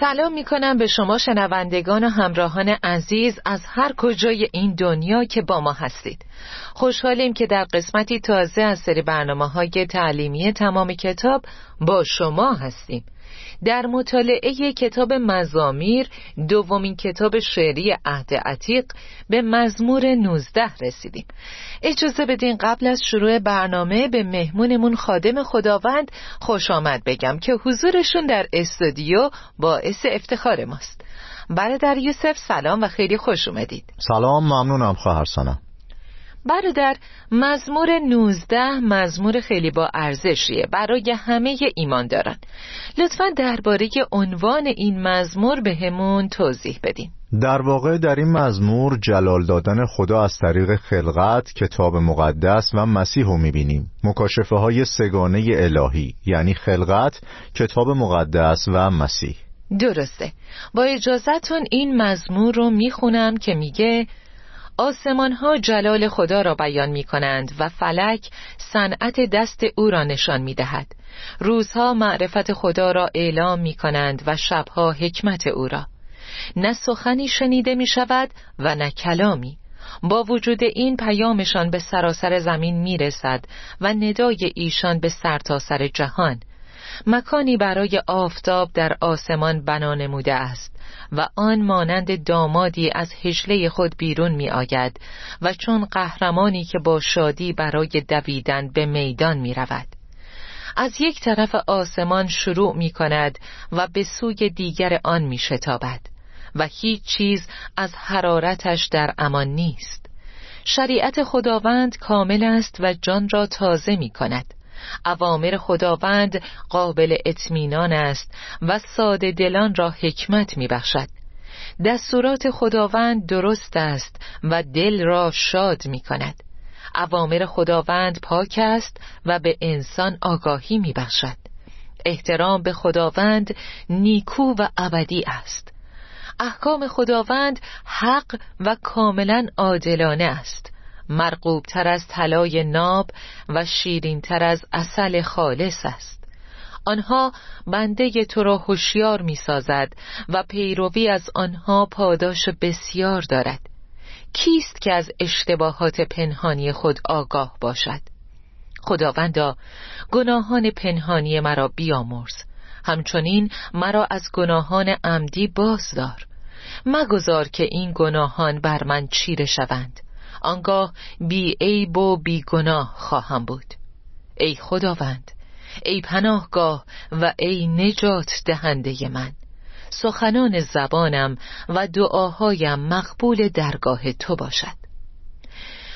سلام می کنم به شما شنوندگان و همراهان عزیز از هر کجای این دنیا که با ما هستید. خوشحالیم که در قسمتی تازه از سری برنامه های تعلیمی تمام کتاب با شما هستیم. در مطالعه کتاب مزامیر دومین کتاب شعری عهد عتیق به مزمور 19 رسیدیم. اجازه بدین قبل از شروع برنامه به مهمونمون خادم خداوند خوش آمد بگم که حضورشون در استودیو باعث افتخار ماست. برادر یوسف سلام و خیلی خوش اومدید. سلام ممنونم خواهر سنم برادر مزمور 19 مزمور خیلی با ارزشیه برای همه ایمانداران لطفا درباره عنوان این مزمور به همون توضیح بدین. در واقع در این مزمور جلال دادن خدا از طریق خلقت کتاب مقدس و مسیح رو می‌بینیم. مکاشفه های سگانه الهی یعنی خلقت کتاب مقدس و مسیح. درسته. با اجازتون این مزمور رو می‌خونم که میگه آسمان ها جلال خدا را بیان می کنند و فلک صنعت دست او را نشان می دهد. روزها معرفت خدا را اعلام می کنند و شبها حکمت او را. نه سخنی شنیده می شود و نه کلامی. با وجود این پیامشان به سراسر زمین می رسد و ندای ایشان به سرتاسر سر جهان مکانی برای آفتاب در آسمان بنا نموده است و آن مانند دامادی از هجله خود بیرون می آید و چون قهرمانی که با شادی برای دویدن به میدان می رود. از یک طرف آسمان شروع می کند و به سوی دیگر آن می شتابد و هیچ چیز از حرارتش در امان نیست شریعت خداوند کامل است و جان را تازه می کند اوامر خداوند قابل اطمینان است و ساده دلان را حکمت می بخشد. دستورات خداوند درست است و دل را شاد می کند اوامر خداوند پاک است و به انسان آگاهی می بخشد. احترام به خداوند نیکو و ابدی است احکام خداوند حق و کاملا عادلانه است مرقوب تر از طلای ناب و شیرین تر از اصل خالص است. آنها بنده تو را هوشیار می سازد و پیروی از آنها پاداش بسیار دارد. کیست که از اشتباهات پنهانی خود آگاه باشد؟ خداوندا گناهان پنهانی مرا بیامرز. همچنین مرا از گناهان عمدی بازدار. مگذار که این گناهان بر من چیره شوند. آنگاه بی عیب و بی گناه خواهم بود. ای خداوند ای پناهگاه و ای نجات دهنده من. سخنان زبانم و دعاهایم مقبول درگاه تو باشد.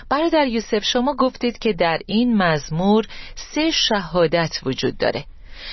برادر یوسف شما گفتید که در این مزمور سه شهادت وجود داره.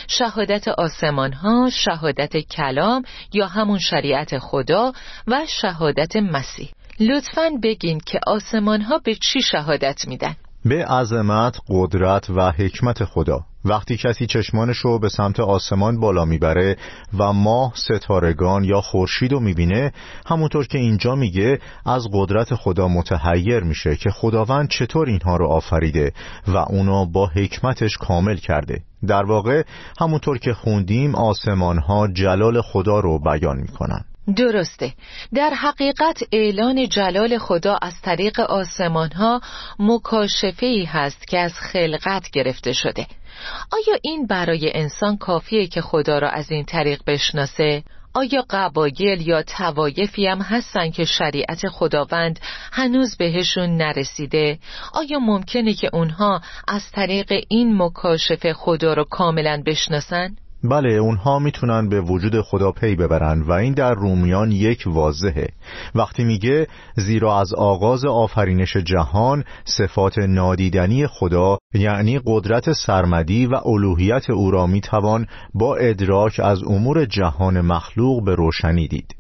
شهادت آسمان ها، شهادت کلام یا همون شریعت خدا و شهادت مسیح. لطفا بگین که آسمان ها به چی شهادت میدن. به عظمت، قدرت و حکمت خدا. وقتی کسی چشمانش رو به سمت آسمان بالا می‌بره و ماه ستارگان یا خورشید رو می‌بینه همونطور که اینجا میگه از قدرت خدا متحیر میشه که خداوند چطور اینها رو آفریده و اونا با حکمتش کامل کرده. در واقع همونطور که خوندیم آسمان ها جلال خدا رو بیان می‌کنن. درسته در حقیقت اعلان جلال خدا از طریق آسمان ها مکاشفه ای هست که از خلقت گرفته شده آیا این برای انسان کافیه که خدا را از این طریق بشناسه؟ آیا قبایل یا توایفی هم هستن که شریعت خداوند هنوز بهشون نرسیده؟ آیا ممکنه که اونها از طریق این مکاشفه خدا رو کاملا بشناسن؟ بله اونها می‌تونن به وجود خدا پی ببرن و این در رومیان یک واضحه. وقتی میگه زیرا از آغاز آفرینش جهان صفات نادیدنی خدا یعنی قدرت سرمدی و الوهیت او را می‌توان با ادراک از امور جهان مخلوق به روشنی دید.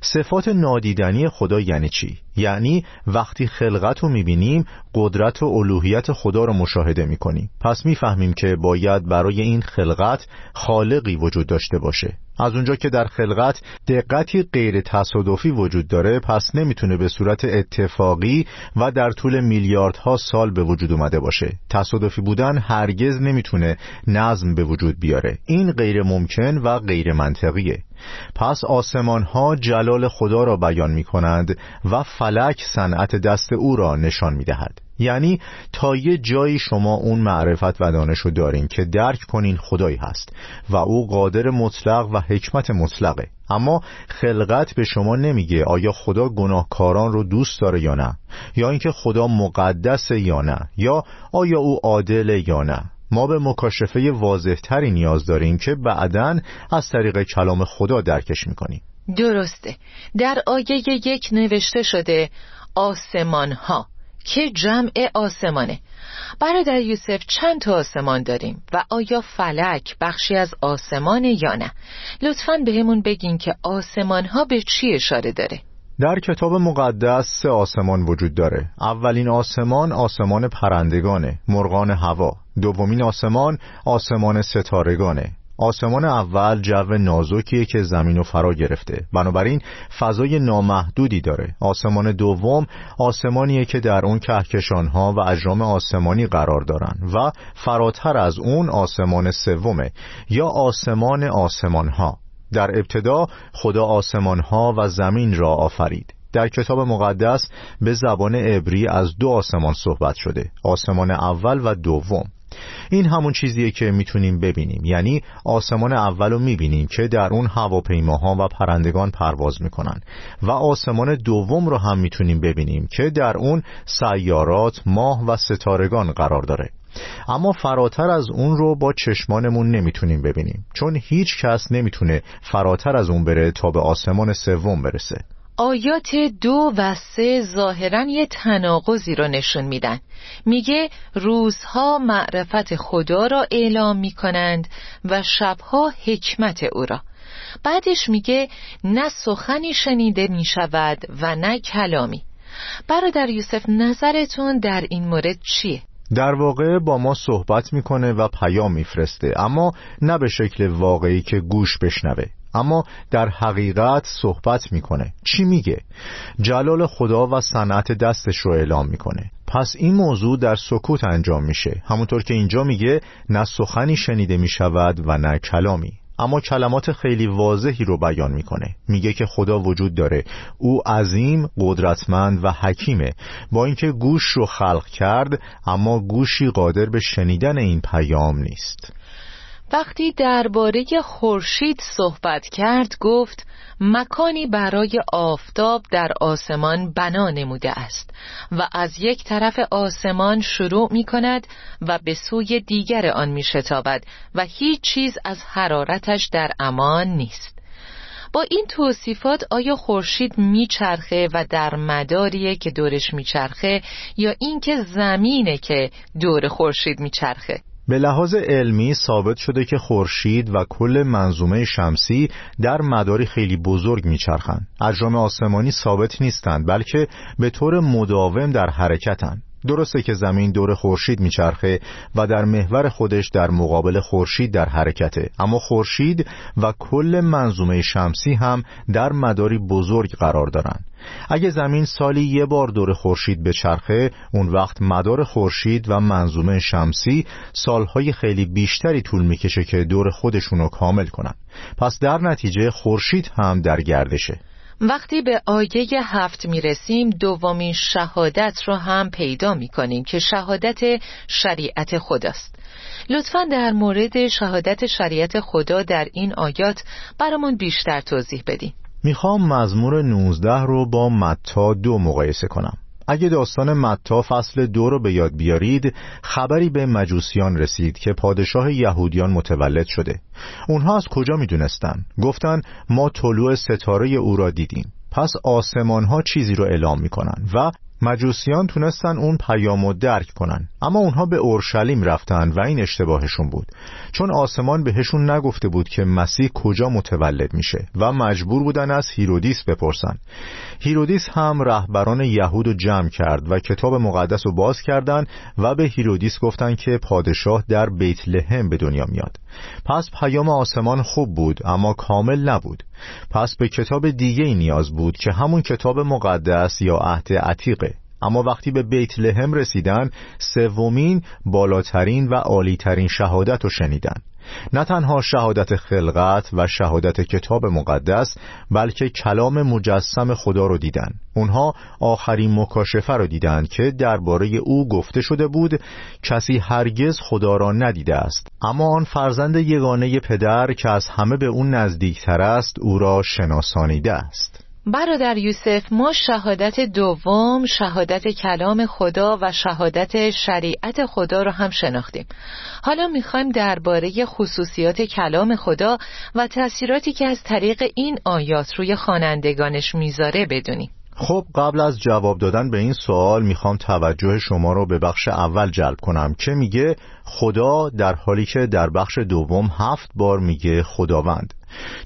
صفات نادیدنی خدا یعنی چی؟ یعنی وقتی خلقت رو می‌بینیم قدرت و الوهیت خدا رو مشاهده می‌کنیم. پس می‌فهمیم که باید برای این خلقت خالقی وجود داشته باشه. از اونجا که در خلقت دقتی غیر تصادفی وجود داره پس نمی‌تونه به صورت اتفاقی و در طول میلیاردها سال به وجود اومده باشه. تصادفی بودن هرگز نمی‌تونه نظم به وجود بیاره. این غیر ممکن و غیر منطقیه پس آسمان ها جلال خدا را بیان می کنند و فلک صنعت دست او را نشان می دهد یعنی تا یه جایی شما اون معرفت و دانش رو دارین که درک کنین خدایی هست و او قادر مطلق و حکمت مطلقه. اما خلقت به شما نمیگه آیا خدا گناهکاران رو دوست داره یا نه یا اینکه خدا مقدس یا نه یا آیا او عادل یا نه. ما به مکاشفه واضحتری نیاز داریم که بعدا از طریق کلام خدا درکش می‌کنیم. درسته. در آیه یک نوشته شده آسمان ها که جمع آسمانه. برادر یوسف چند تا آسمان داریم و آیا فلک بخشی از آسمانه یا نه؟ لطفا به همون بگین که آسمان ها به چی اشاره داره. در کتاب مقدس سه آسمان وجود داره. اولین آسمان آسمان پرندگانه مرغان هوا. دومین آسمان آسمان ستارگانه. آسمان اول جو نازکیه که زمین رو فرا گرفته. بنابراین فضای نامحدودی داره. آسمان دوم آسمانیه که در اون کهکشانها و اجرام آسمانی قرار دارن و فراتر از اون آسمان سومه یا آسمان آسمانها. در ابتدا خدا آسمانها و زمین را آفرید. در کتاب مقدس به زبان عبری از دو آسمان صحبت شده آسمان اول و دوم. این همون چیزیه که می‌تونیم ببینیم. یعنی آسمان اول رو می‌بینیم که در اون هواپیماها و پرندگان پرواز می‌کنن. و آسمان دوم رو هم می‌تونیم ببینیم که در اون سیارات ماه و ستارگان قرار داره. اما فراتر از اون رو با چشمانمون نمی‌تونیم ببینیم چون هیچ کس نمی‌تونه فراتر از اون بره تا به آسمان سوم برسه. آیات دو و سه ظاهرا یه تناقضی رو نشون میدن. میگه روزها معرفت خدا را اعلام می‌کنند و شبها حکمت او را. بعدش میگه نه سخنی شنیده می‌شود و نه کلامی. برادر یوسف نظرتون در این مورد چیه؟ در واقع با ما صحبت می‌کنه و پیام میفرسته اما نه به شکل واقعی که گوش بشنوه اما در حقیقت صحبت می‌کنه. چی میگه؟ جلال خدا و صنعت دستش رو اعلام می‌کنه. پس این موضوع در سکوت انجام میشه. همونطور که اینجا میگه نه سخنی شنیده می‌شود و نه کلامی. اما کلمات خیلی واضحی رو بیان می‌کنه. میگه که خدا وجود داره. او عظیم قدرتمند و حکیمه. با اینکه گوش رو خلق کرد اما گوشی قادر به شنیدن این پیام نیست. وقتی درباره خورشید صحبت کرد گفت مکانی برای آفتاب در آسمان بنا نموده است و از یک طرف آسمان شروع می کند و به سوی دیگر آن می شتابد و هیچ چیز از حرارتش در امان نیست. با این توصیفات آیا خورشید میچرخه و در مداریه که دورش میچرخه یا اینکه زمینه که دور خورشید میچرخه؟ به لحاظ علمی ثابت شده که خورشید و کل منظومه شمسی در مداری خیلی بزرگ میچرخند. اجرام آسمانی ثابت نیستند بلکه به طور مداوم در حرکتند. درسته که زمین دور خورشید میچرخه و در محور خودش در مقابل خورشید در حرکته. اما خورشید و کل منظومه شمسی هم در مداری بزرگ قرار دارند. اگه زمین سالی یه بار دور خورشید بچرخه اون وقت مدار خورشید و منظومه شمسی سالهای خیلی بیشتری طول می‌کشه که دور خودشونو کامل کنن. پس در نتیجه خورشید هم در گردشه. وقتی به آیه هفت می رسیم دومین شهادت رو هم پیدا می کنیم که شهادت شریعت خداست. لطفا در مورد شهادت شریعت خدا در این آیات برامون بیشتر توضیح بدیم می‌خوام مزمور 19 رو با متا دو مقایسه کنم. اگه داستان متا فصل دو رو به یاد بیارید خبری به مجوسیان رسید که پادشاه یهودیان متولد شده اونها از کجا می‌دونستن؟ گفتن ما طلوع ستاره او را دیدیم پس آسمان ها چیزی رو اعلام می‌کنن و مجوسیان تونستن اون پیام و درک کنن. اما اونها به اورشلیم رفتن و این اشتباهشون بود. چون آسمان بهشون نگفته بود که مسیح کجا متولد میشه و مجبور بودن از هیرودیس بپرسن. هیرودیس هم رهبران یهود رو جمع کرد و کتاب مقدس رو باز کردن و به هیرودیس گفتن که پادشاه در بیت لحم به دنیا میاد. پس پیام آسمان خوب بود اما کامل نبود. پس به کتاب دیگه ای نیاز بود که همون کتاب مقدس یا عهد عتیقه. اما وقتی به بیت لحم رسیدن سومین بالاترین و عالیترین شهادت رو شنیدن. نه تنها شهادت خلقت و شهادت کتاب مقدس بلکه کلام مجسم خدا رو دیدن. اونها آخرین مکاشفه رو دیدند که درباره او گفته شده بود کسی هرگز خدا را ندیده است. اما آن فرزند یگانه پدر که از همه به اون نزدیکتر است او را شناسانیده است. برادر یوسف ما شهادت دوم شهادت کلام خدا و شهادت شریعت خدا رو هم شناختیم. حالا می‌خوایم درباره خصوصیات کلام خدا و تأثیراتی که از طریق این آیات روی خوانندگانش می‌ذاره بدونیم. خب قبل از جواب دادن به این سوال می‌خوام توجه شما رو به بخش اول جلب کنم که میگه خدا در حالی که در بخش دوم هفت بار میگه خداوند.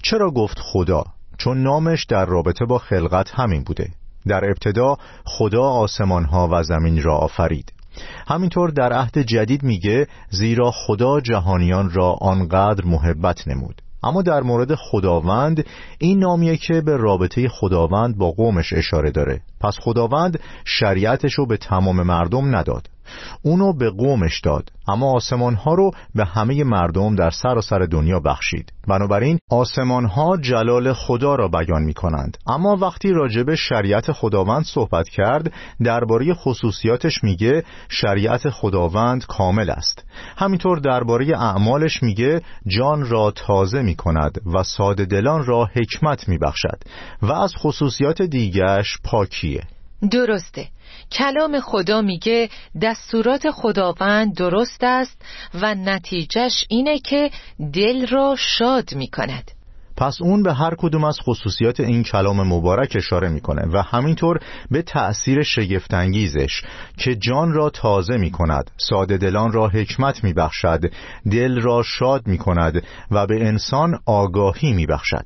چرا گفت خدا؟ چون نامش در رابطه با خلقت همین بوده. در ابتدا خدا آسمان ها و زمین را آفرید. همینطور در عهد جدید میگه زیرا خدا جهانیان را آنقدر محبت نمود. اما در مورد خداوند این نامیه که به رابطه خداوند با قومش اشاره داره. پس خداوند شریعتش رو به تمام مردم نداد. اونو به قومش داد. اما آسمان ها رو به همه مردم در سراسر سر دنیا بخشید. بنابراین آسمان ها جلال خدا را بیان می کنند اما وقتی راجب شریعت خداوند صحبت کرد درباره خصوصیاتش میگه شریعت خداوند کامل است. همینطور درباره اعمالش میگه جان را تازه می کند و ساده دلان را حکمت می بخشد و از خصوصیات دیگرش پاکیه. درسته. کلام خدا میگه دستورات خداوند درست است و نتیجهش اینه که دل را شاد می‌کند. پس اون به هر کدوم از خصوصیات این کلام مبارک اشاره می‌کنه و همینطور به تأثیر شگفتانگیزش که جان را تازه می‌کند ساده دلان را حکمت میبخشد دل را شاد می‌کند و به انسان آگاهی میبخشد.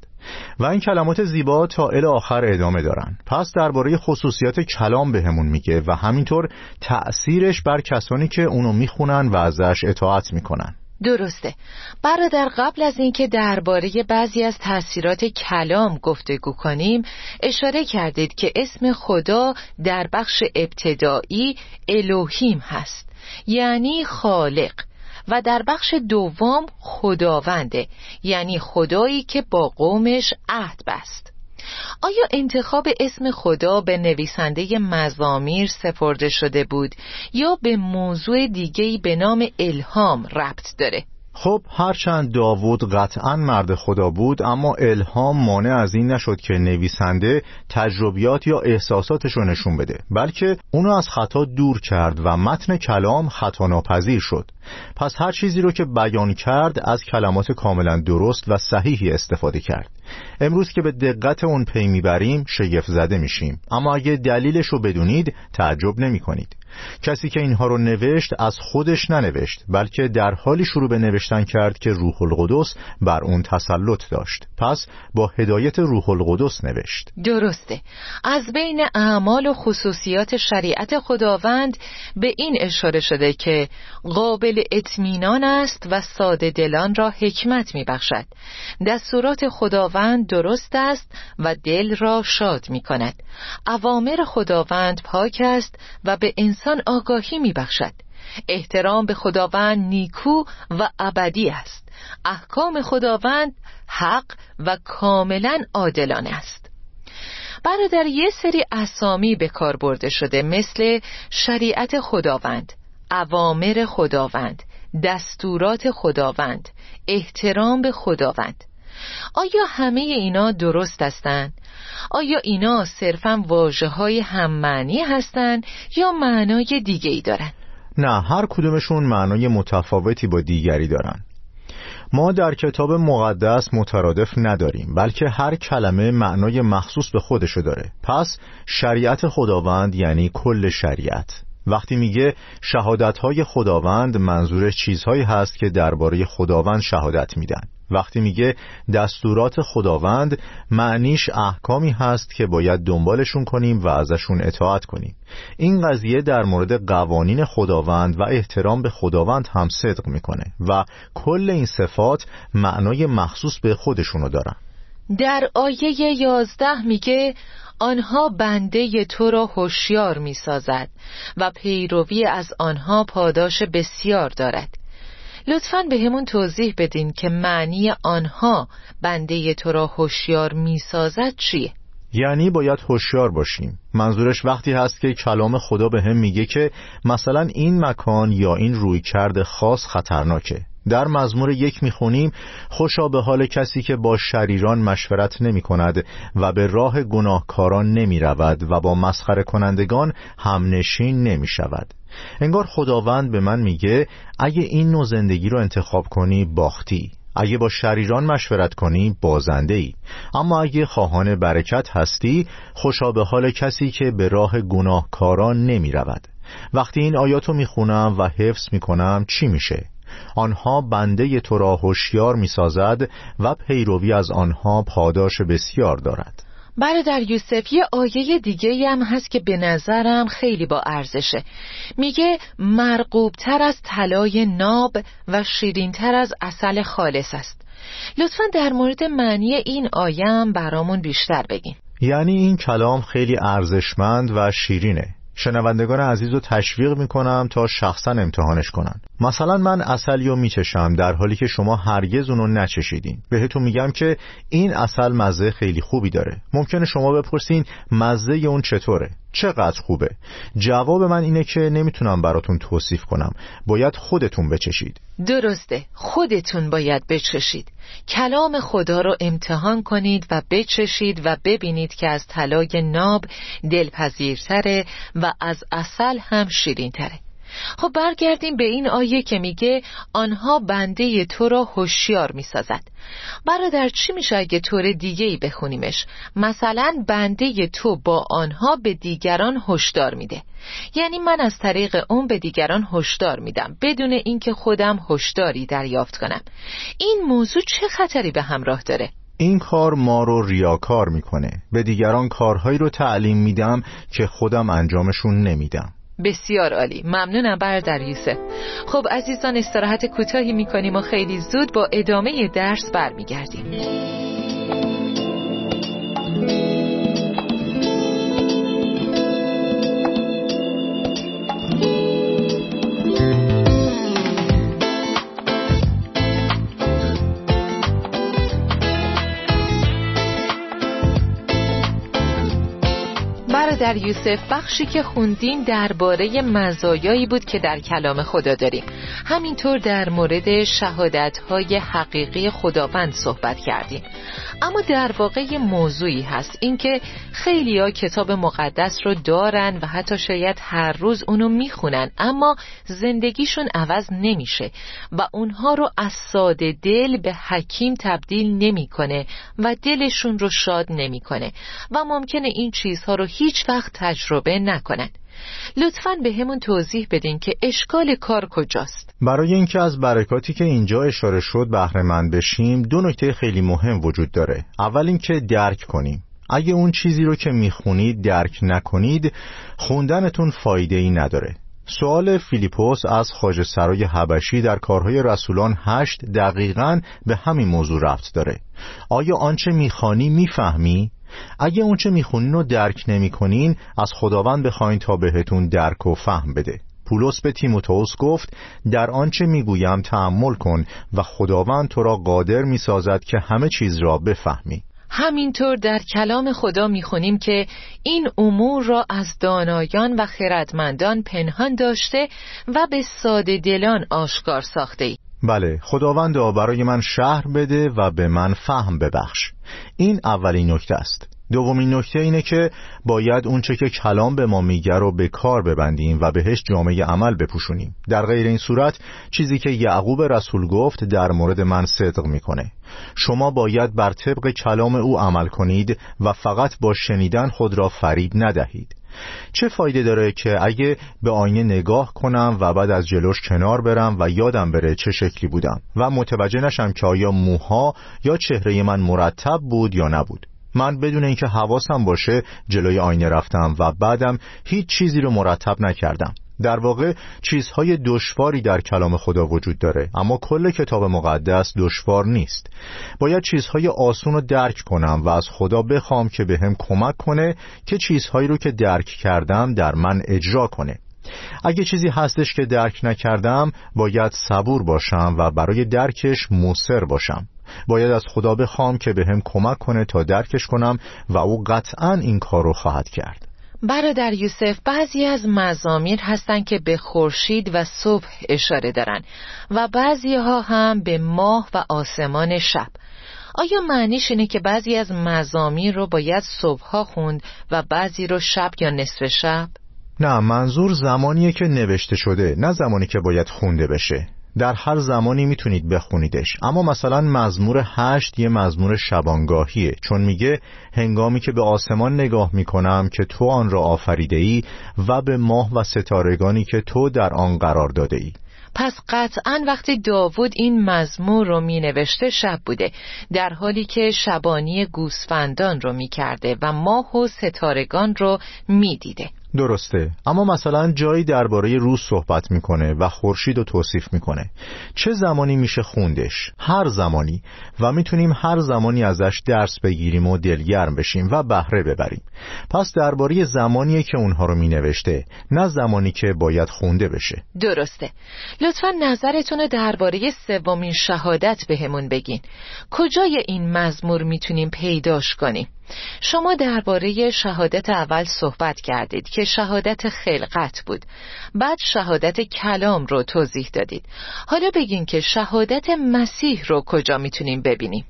و این کلمات زیبا تا ال آخر ادامه دارن. پس درباره خصوصیات کلام بهمون میگه و همینطور تأثیرش بر کسانی که اونو می‌خونن و ازش اطاعت می‌کنن. درسته. برادر قبل از اینکه درباره بعضی از تاثیرات کلام گفتگو کنیم اشاره کردید که اسم خدا در بخش ابتدایی الوهیم هست یعنی خالق و در بخش دوم خداونده یعنی خدایی که با قومش عهد بست. آیا انتخاب اسم خدا به نویسنده مزامیر سپرده شده بود یا به موضوع دیگهی به نام الهام ربط داره؟ خب هرچند داوود قطعا مرد خدا بود اما الهام مانع از این نشد که نویسنده تجربیات یا احساساتش رو نشون بده بلکه اونو از خطا دور کرد و متن کلام خطا ناپذیر شد. پس هر چیزی رو که بیان کرد از کلمات کاملا درست و صحیحی استفاده کرد. امروز که به دقت اون پی می‌بریم شگفت زده میشیم. اما اگه دلیلش رو بدونید تعجب نمی کنید کسی که اینها رو نوشت از خودش ننوشت بلکه در حالی شروع به نوشتن کرد که روح القدس بر اون تسلط داشت. پس با هدایت روح القدس نوشت. درسته. از بین اعمال و خصوصیات شریعت خداوند به این اشاره شده که قابل اطمینان است و ساده دلان را حکمت می بخشد دستورات خداوند درست است و دل را شاد می کند اوامر خداوند پاک است و به انسان آگاهی می بخشد احترام به خداوند نیکو و ابدی است. احکام خداوند حق و کاملا عادلانه است. برادر یه سری اسامی به کار برده شده مثل شریعت خداوند اوامر خداوند دستورات خداوند احترام به خداوند. آیا همه اینا درست هستند؟ آیا اینا صرفا واجه های معنی هستند یا معنای دیگه ای دارن؟ نه هر کدومشون معنای متفاوتی با دیگری دارن. ما در کتاب مقدس مترادف نداریم بلکه هر کلمه معنای مخصوص به خودشو داره. پس شریعت خداوند یعنی کل شریعت. وقتی میگه شهادت های خداوند منظورش چیزهایی هست که درباره خداوند شهادت میدن. وقتی میگه دستورات خداوند معنیش احکامی هست که باید دنبالشون کنیم و ازشون اطاعت کنیم. این قضیه در مورد قوانین خداوند و احترام به خداوند هم صدق می‌کنه و کل این صفات معنای مخصوص به خودشونو دارن. در آیه یازده میگه آنها بنده تو را هوشیار می‌سازد و پیروی از آنها پاداش بسیار دارد. لطفا به همون توضیح بدین که معنی آنها بنده تو را هوشیار می‌سازد چیه؟ یعنی باید هوشیار باشیم. منظورش وقتی هست که کلام خدا به هم میگه که مثلا این مکان یا این روی کرد خاص خطرناکه. در مزمور یک می‌خونیم خوشا به حال کسی که با شریران مشورت نمی کند و به راه گناهکاران نمی رود و با مسخره کنندگان همنشین نمی شود انگار خداوند به من میگه اگه این نوع زندگی رو انتخاب کنی باختی. اگه با شریران مشورت کنی بازنده ای اما اگه خواهان برکت هستی خوشا به حال کسی که به راه گناهکاران نمی رود وقتی این آیاتو می‌خونم و حفظ می‌کنم چی میشه؟ آنها بنده تو را هوشیار می‌سازد و پیروی از آنها پاداش بسیار دارد. برادر یوسف یه آیه دیگه هم هست که به نظرم خیلی با ارزشه. میگه مرقوبتر از طلای ناب و شیرینتر از اصل خالص است. لطفا در مورد معنی این آیه هم برامون بیشتر بگین. یعنی این کلام خیلی ارزشمند و شیرینه. شنوندگان عزیز رو تشویق می‌کنم تا شخصا امتحانش کنن. مثلا من اصلی رو میچشم در حالی که شما هرگز اونو نچشیدین. بهتون میگم که این اصل مزه خیلی خوبی داره. ممکنه شما بپرسین مزه اون چطوره؟ چقدر خوبه؟ جواب من اینه که نمی‌تونم براتون توصیف کنم. باید خودتون بچشید. درسته. خودتون باید بچشید. کلام خدا رو امتحان کنید و بچشید و ببینید که از طلای ناب دلپذیرتره و از اصل هم شیرینتره. خب برگردیم به این آیه که میگه آنها بنده تو را هوشیار می‌سازد. برادر چی میشه اگه طور دیگه ای بخونیمش؟ مثلا بنده تو با آنها به دیگران هشدار میده. یعنی من از طریق اون به دیگران هشدار میدم بدون اینکه خودم هشداری دریافت کنم. این موضوع چه خطری به همراه داره؟ این کار ما رو ریاکار می‌کنه. به دیگران کارهایی رو تعلیم میدم که خودم انجامشون نمیدم. بسیار عالی. ممنونم برادر یوسف خب عزیزان استراحت کوتاهی می‌کنیم و خیلی زود با ادامه درس برمیگردیم. در یوسف بخشی که خوندیم درباره مزایایی بود که در کلام خدا داریم. همینطور در مورد شهادت های حقیقی خداوند صحبت کردیم. اما در واقع موضوعی هست اینکه خیلی ها کتاب مقدس رو دارن و حتی شاید هر روز اونو می‌خونن اما زندگیشون عوض نمیشه و اونها رو از ساده دل به حکیم تبدیل نمی‌کنه و دلشون رو شاد نمی‌کنه. و ممکنه این چیزها رو هیچ وقت تجربه نکنن. لطفا به همون توضیح بدین که اشکال کار کجاست. برای اینکه از برکاتی که اینجا اشاره شد بهره مند بشیم دو نکته خیلی مهم وجود داره. اول اینکه درک کنیم. اگه اون چیزی رو که می‌خونید درک نکنید خوندنتون فایده ای نداره. سوال فیلیپوس از خاج سرای حبشی در کارهای رسولان هشت دقیقا به همین موضوع رفت داره. آیا آنچه می‌خوانی می‌فهمی؟ اگه اونچه می‌خونین و درک نمی‌کنین از خداوند بخواین تا بهتون درک و فهم بده پولس به تیموتوس گفت در آنچه می‌گویم تحمل کن و خداوند تو را قادر می‌سازد که همه چیز را بفهمی همینطور در کلام خدا می‌خونیم که این امور را از دانایان و خردمندان پنهان داشته و به ساده دلان آشکار ساخته. بله خداوندا برای من شهر بده و به من فهم ببخش. این اولین نکته است. دومین نکته اینه که باید اونچه که کلام به ما میگه رو به کار ببندیم و بهش جامعه عمل بپوشونیم. در غیر این صورت چیزی که یعقوب رسول گفت در مورد من صدق می‌کنه. شما باید بر طبق کلام او عمل کنید و فقط با شنیدن خود را فریب ندهید. چه فایده داره که اگه به آینه نگاه کنم و بعد از جلوش کنار برم و یادم بره چه شکلی بودم؟ و متوجه نشم که آیا موها یا چهره من مرتب بود یا نبود. من بدون اینکه حواسم باشه جلوی آینه رفتم و بعدم هیچ چیزی رو مرتب نکردم. در واقع چیزهای دشواری در کلام خدا وجود داره. اما کل کتاب مقدس دشوار نیست. باید چیزهای آسون رو درک کنم و از خدا بخوام که به کمک کنه که چیزهایی رو که درک کردم در من اجرا کنه. اگه چیزی هستش که درک نکردم باید صبور باشم و برای درکش موثر باشم. باید از خدا بخوام که به کمک کنه تا درکش کنم و او قطعا این کار رو خواهد کرد. برادر یوسف بعضی از مزامیر هستند که به خورشید و صبح اشاره دارن و بعضی ها هم به ماه و آسمان شب آیا معنیش اینه که بعضی از مزامیر رو باید صبحها خوند و بعضی رو شب یا نصف شب؟ نه منظور زمانیه که نوشته شده نه زمانی که باید خونده بشه در هر زمانی می‌تونید بخونیدش. اما مثلا مزمور هشت یه مزمور شبانگاهیه. چون میگه هنگامی که به آسمان نگاه می‌کنم که تو آن را آفریده ای و به ماه و ستارگانی که تو در آن قرار داده ای پس قطعا وقتی داوود این مزمور رو می نوشته شب بوده. در حالی که شبانی گوسفندان رو می کرده و ماه و ستارگان رو می دیده درسته. اما مثلا جایی درباره روز صحبت می‌کنه و خورشید رو توصیف می‌کنه. چه زمانی میشه خوندش؟ هر زمانی. و می‌تونیم هر زمانی ازش درس بگیریم و دلگرم بشیم و بهره ببریم. پس درباره زمانیه که اونها رو مینوشته نه زمانی که باید خونده بشه. درسته. لطفا نظرتون رو درباره سومین شهادت بهمون بگین. کجای این مزمور می‌تونیم پیداش کنیم؟ شما درباره شهادت اول صحبت کردید که شهادت خلقت بود. بعد شهادت کلام رو توضیح دادید. حالا بگین که شهادت مسیح رو کجا می‌تونیم ببینیم؟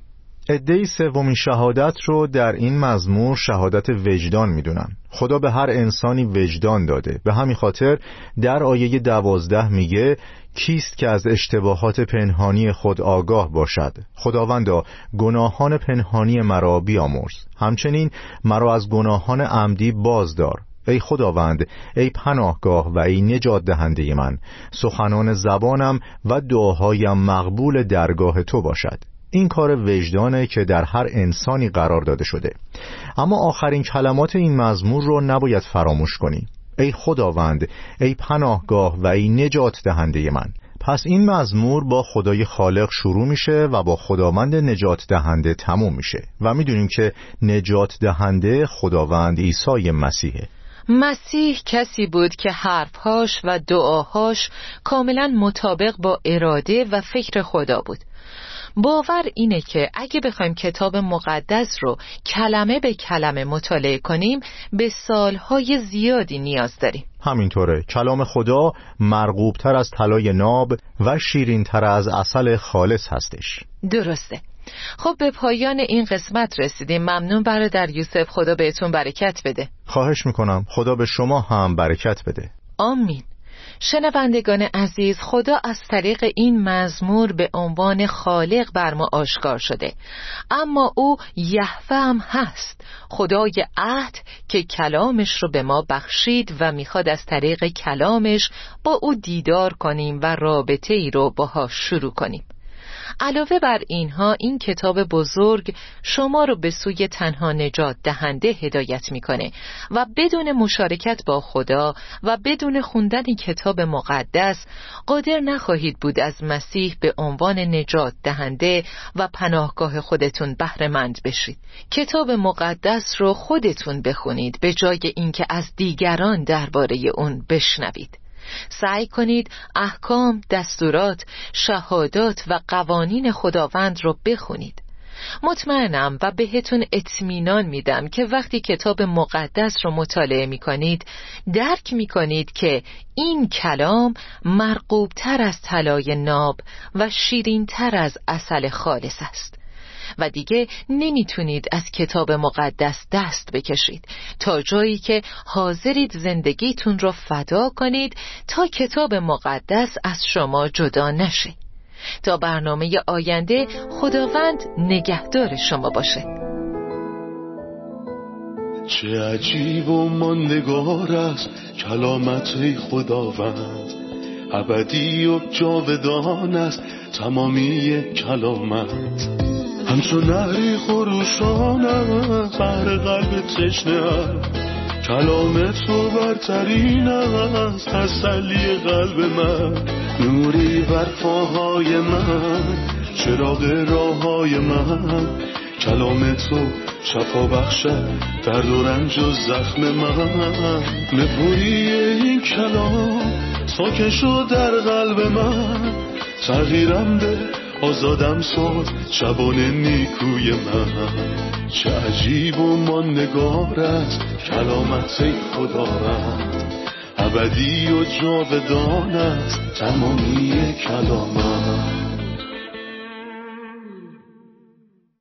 ادهی سومین شهادت رو در این مزمور شهادت وجدان می‌دونن خدا به هر انسانی وجدان داده. به همین خاطر در آیه دوازده میگه کیست که از اشتباهات پنهانی خود آگاه باشد؟ خداوندا گناهان پنهانی مرا بیامرز. همچنین مرا از گناهان عمدی بازدار. ای خداوند ای پناهگاه و ای نجات دهنده من سخنان زبانم و دعاهایم مقبول درگاه تو باشد. این کار وجدانه که در هر انسانی قرار داده شده. اما آخرین کلمات این مزمور رو نباید فراموش کنی. ای خداوند ای پناهگاه و ای نجات دهنده من. پس این مزمور با خدای خالق شروع میشه و با خداوند نجات دهنده تموم میشه. و می‌دونیم که نجات دهنده خداوند عیسی مسیحه. مسیح کسی بود که حرفهاش و دعاهاش کاملا مطابق با اراده و فکر خدا بود. باور اینه که اگه بخوایم کتاب مقدس رو کلمه به کلمه مطالعه کنیم به سالهای زیادی نیاز داریم. همینطوره. کلام خدا مرغوبتر از طلای ناب و شیرینتر از اصل خالص هستش. درسته. خب به پایان این قسمت رسیدیم. ممنون برادر یوسف. خدا بهتون برکت بده. خواهش می‌کنم. خدا به شما هم برکت بده. آمین. شنوندگان عزیز خدا از طریق این مزمور به عنوان خالق بر ما آشکار شده. اما او یهوه هم هست. خدای عهد که کلامش رو به ما بخشید و می‌خواد از طریق کلامش با او دیدار کنیم و رابطه ای رو باها شروع کنیم. علاوه بر اینها این کتاب بزرگ شما رو به سوی تنها نجات دهنده هدایت می‌کنه و بدون مشارکت با خدا و بدون خوندن کتاب مقدس قادر نخواهید بود از مسیح به عنوان نجات دهنده و پناهگاه خودتون بهرهمند بشید. کتاب مقدس رو خودتون بخونید به جای اینکه از دیگران درباره اون بشنوید. سعی کنید احکام، دستورات، شهادات و قوانین خداوند را بخونید. مطمئنم و بهتون اطمینان میدم که وقتی کتاب مقدس رو مطالعه می کنید درک می کنید که این کلام مرقوب تر از طلای ناب و شیرین تر از اصل خالص است. و دیگه نمی‌تونید از کتاب مقدس دست بکشید. تا جایی که حاضرید زندگیتون رو فدا کنید تا کتاب مقدس از شما جدا نشه. تا برنامه آینده خداوند نگهدار شما باشه. چه عجیب و ماندگار است کلامت خداوند. ابدی و جاودان است تمامی کلامت. همچون نهری خروشان بر قلب تشنه کلام تو برترین است تسلی قلب من. نوری بر پاهای من چراغ راه های من. کلام تو شفا بخشد درد و رنج و زخم من. نپوری این کلام ساکن شد در قلب من. تغییرم به آزادم ساز شبان نیکوی من. چه عجیب و ماندگار است کلامت ابدی و جاودان است تمامی کلامت.